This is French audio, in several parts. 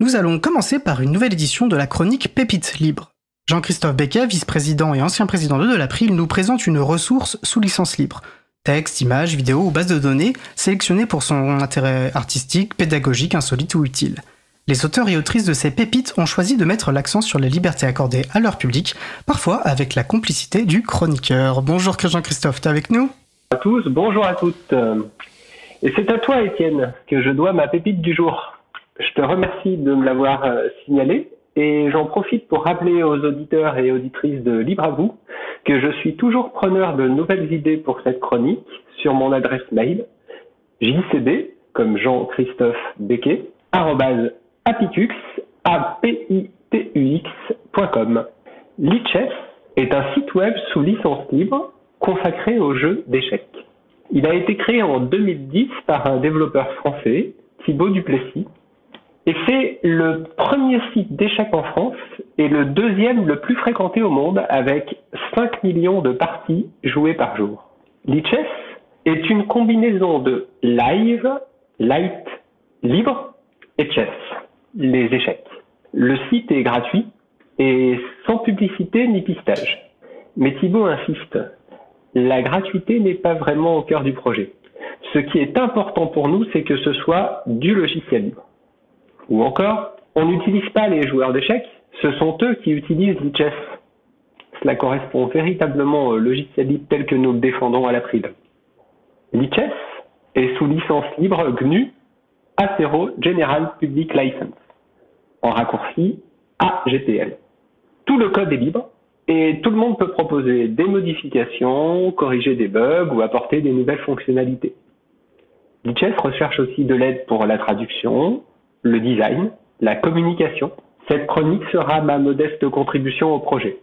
Nous allons commencer par une nouvelle édition de la chronique Pépite Libre. Jean-Christophe Becquet, vice-président et ancien président de l'April, nous présente une ressource sous licence libre. Texte, images, vidéos ou bases de données sélectionnées pour son intérêt artistique, pédagogique, insolite ou utile. Les auteurs et autrices de ces pépites ont choisi de mettre l'accent sur les libertés accordées à leur public, parfois avec la complicité du chroniqueur. Bonjour Jean-Christophe, t'es avec nous? À tous, bonjour à toutes. Et c'est à toi Étienne que je dois ma pépite du jour. Je te remercie de me l'avoir euh, signalé et j'en profite pour rappeler aux auditeurs et auditrices de Libre à vous que je suis toujours preneur de nouvelles idées pour cette chronique sur mon adresse mail jcb comme Jean-Christophe Becquet apitux, a p i t u x.com. Lichess est un site web sous licence libre consacré aux jeux d'échecs. Il a été créé en 2010 par un développeur français, Thibaut Duplessis, et c'est le premier site d'échecs en France et le deuxième le plus fréquenté au monde avec 5 millions de parties jouées par jour. Lichess est une combinaison de live, light, libre et chess les échecs. Le site est gratuit et sans publicité ni pistage. Mais Thibault insiste, la gratuité n'est pas vraiment au cœur du projet. Ce qui est important pour nous, c'est que ce soit du logiciel libre. Ou encore, on n'utilise pas les joueurs d'échecs, ce sont eux qui utilisent l'e-chess. Cela correspond véritablement au logiciel libre tel que nous le défendons à l'April. L'e-chess est sous licence libre GNU Acero General Public License en raccourci AGPL. Tout le code est libre et tout le monde peut proposer des modifications, corriger des bugs ou apporter des nouvelles fonctionnalités. Lichess recherche aussi de l'aide pour la traduction, le design, la communication. Cette chronique sera ma modeste contribution au projet.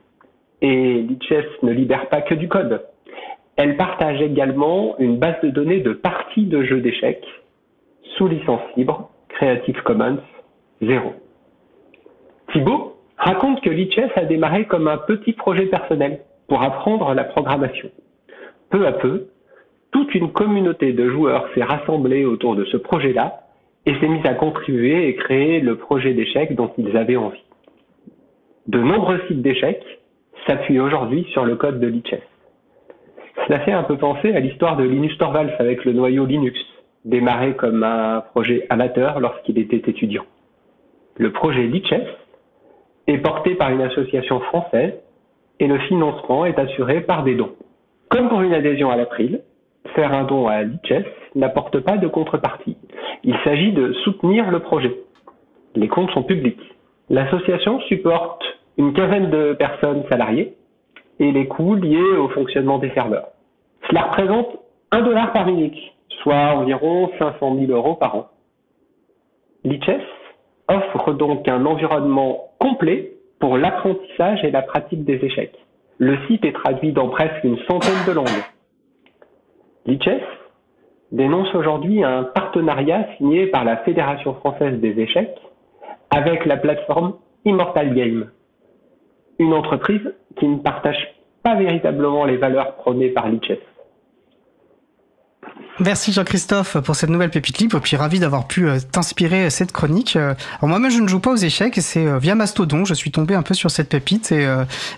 Et Lichess ne libère pas que du code. Elle partage également une base de données de parties de jeux d'échecs sous licence libre Creative Commons 0. Thibault raconte que Lichess a démarré comme un petit projet personnel pour apprendre la programmation. Peu à peu, toute une communauté de joueurs s'est rassemblée autour de ce projet-là et s'est mise à contribuer et créer le projet d'échecs dont ils avaient envie. De nombreux sites d'échecs s'appuient aujourd'hui sur le code de Lichess. Cela fait un peu penser à l'histoire de Linus Torvalds avec le noyau Linux, démarré comme un projet amateur lorsqu'il était étudiant. Le projet Lichess est porté par une association française et le financement est assuré par des dons. Comme pour une adhésion à l'April, faire un don à Lichess n'apporte pas de contrepartie. Il s'agit de soutenir le projet. Les comptes sont publics. L'association supporte une quinzaine de personnes salariées et les coûts liés au fonctionnement des serveurs. Cela représente un dollar par minute, soit environ 500 000 euros par an. Lichess offre donc un environnement complet pour l'apprentissage et la pratique des échecs. Le site est traduit dans presque une centaine de langues. Lichess dénonce aujourd'hui un partenariat signé par la Fédération française des échecs avec la plateforme Immortal Game, une entreprise qui ne partage pas véritablement les valeurs prônées par Lichess. Merci Jean-Christophe pour cette nouvelle pépite libre, puis ravi d'avoir pu euh, t'inspirer cette chronique. Euh, alors moi-même je ne joue pas aux échecs et c'est euh, via Mastodon, je suis tombé un peu sur cette pépite et,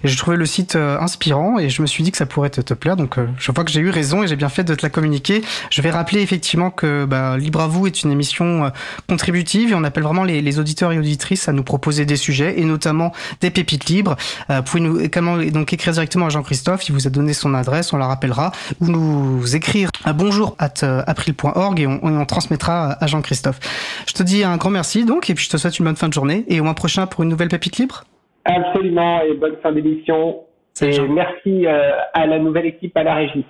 j'ai trouvé le site inspirant et je me suis dit que ça pourrait te, plaire. Donc je vois que j'ai eu raison et j'ai bien fait de te la communiquer. Je vais rappeler effectivement que bah, Libre à vous est une émission contributive et on appelle vraiment les, auditeurs et auditrices à nous proposer des sujets et notamment des pépites libres. vous pouvez nous également donc écrire directement à Jean-Christophe, il vous a donné son adresse, on la rappellera, ou nous écrire à bonjour à euh, april.org et on, transmettra à Jean-Christophe. Je te dis un grand merci donc et puis je te souhaite une bonne fin de journée et au mois prochain pour une nouvelle pépite libre. Absolument et bonne fin d'émission. Et merci euh, à la nouvelle équipe à la régie.